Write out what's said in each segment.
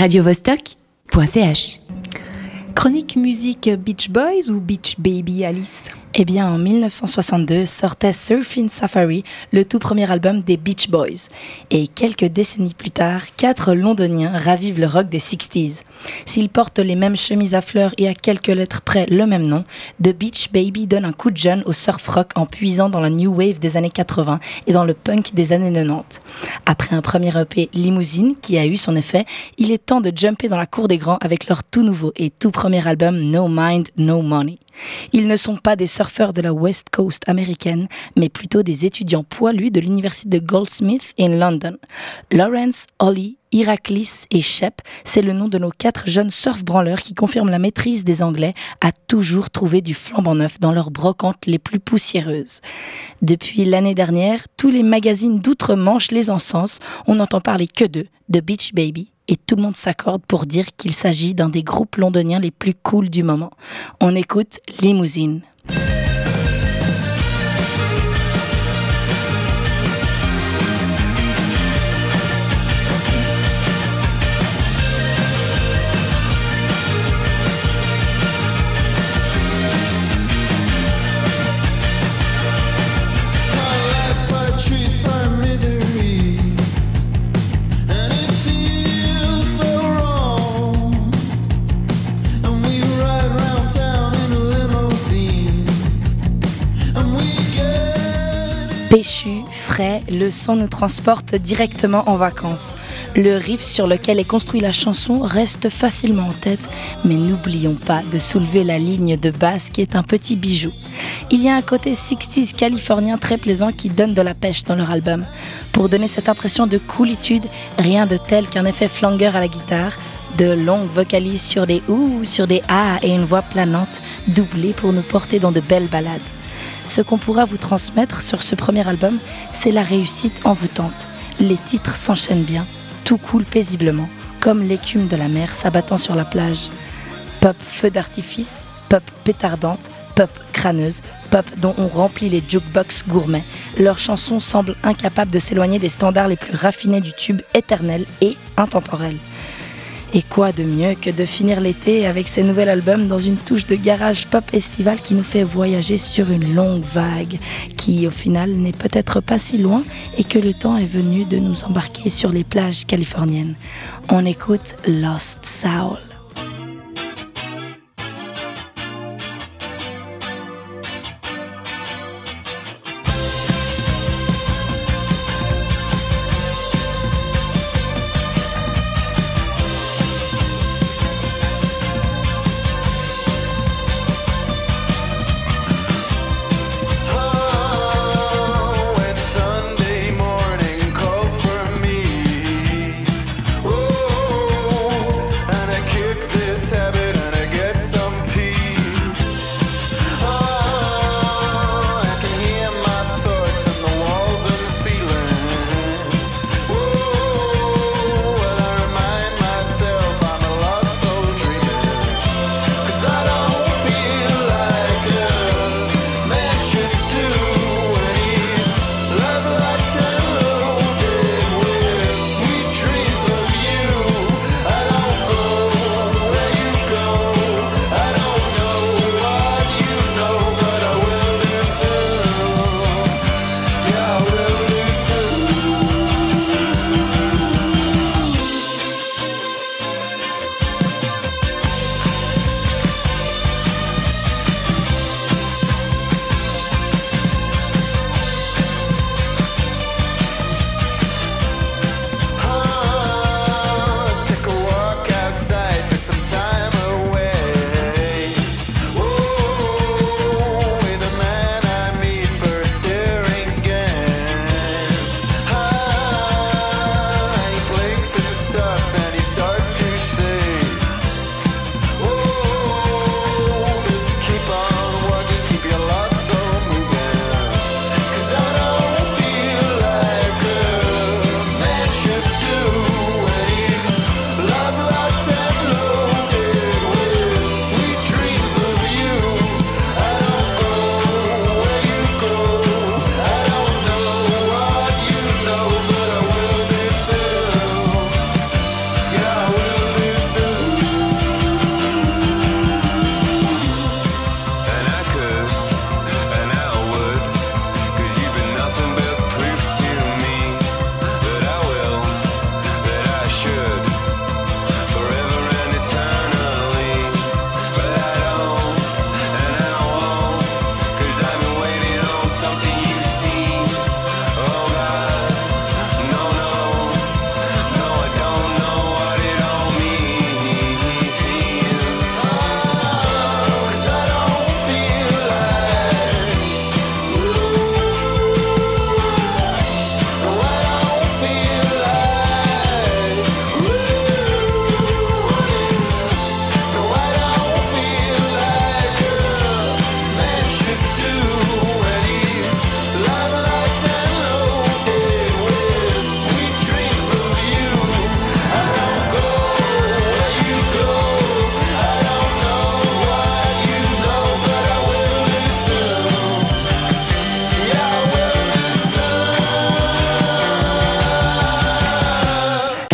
radiovostok.ch. Chronique musique Beach Boys ou Beach Baby Alice? Eh bien, en 1962 sortait Surfing Safari, le tout premier album des Beach Boys. Et quelques décennies plus tard, quatre londoniens ravivent le rock des 60s. S'ils portent les mêmes chemises à fleurs et à quelques lettres près le même nom, The Beach Baby donne un coup de jeune au surf rock en puisant dans la new wave des années 80 et dans le punk des années 90. Après un premier EP Limousine qui a eu son effet, il est temps de jumper dans la cour des grands avec leur tout nouveau et tout premier album No Mind, No Money. Ils ne sont pas des surfeurs de la West Coast américaine, mais plutôt des étudiants poilus de l'université de Goldsmith in London. Lawrence, Holly, Iraklis et Shep, c'est le nom de nos quatre jeunes surf-branleurs qui confirment la maîtrise des Anglais à toujours trouver du flambant neuf dans leurs brocantes les plus poussiéreuses. Depuis l'année dernière, tous les magazines d'outre-Manche les encensent, on n'entend parler que d'eux, de Beach Baby, et tout le monde s'accorde pour dire qu'il s'agit d'un des groupes londoniens les plus cool du moment. On écoute Limousine. Péchu, frais, le son nous transporte directement en vacances. Le riff sur lequel est construite la chanson reste facilement en tête, mais n'oublions pas de soulever la ligne de basse qui est un petit bijou. Il y a un côté 60s californien très plaisant qui donne de la pêche dans leur album. Pour donner cette impression de coolitude, rien de tel qu'un effet flanger à la guitare, de longues vocalises sur des ou, sur des ah et une voix planante doublée pour nous porter dans de belles balades. Ce qu'on pourra vous transmettre sur ce premier album, c'est la réussite envoûtante. Les titres s'enchaînent bien, tout coule paisiblement, comme l'écume de la mer s'abattant sur la plage. Pop feu d'artifice, pop pétardante, pop crâneuse, pop dont on remplit les jukebox gourmets. Leurs chansons semblent incapables de s'éloigner des standards les plus raffinés du tube éternel et intemporel. Et quoi de mieux que de finir l'été avec ces nouvel albums dans une touche de garage pop estival qui nous fait voyager sur une longue vague, qui au final n'est peut-être pas si loin et que le temps est venu de nous embarquer sur les plages californiennes. On écoute Lost Soul.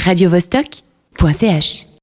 radiovostok.ch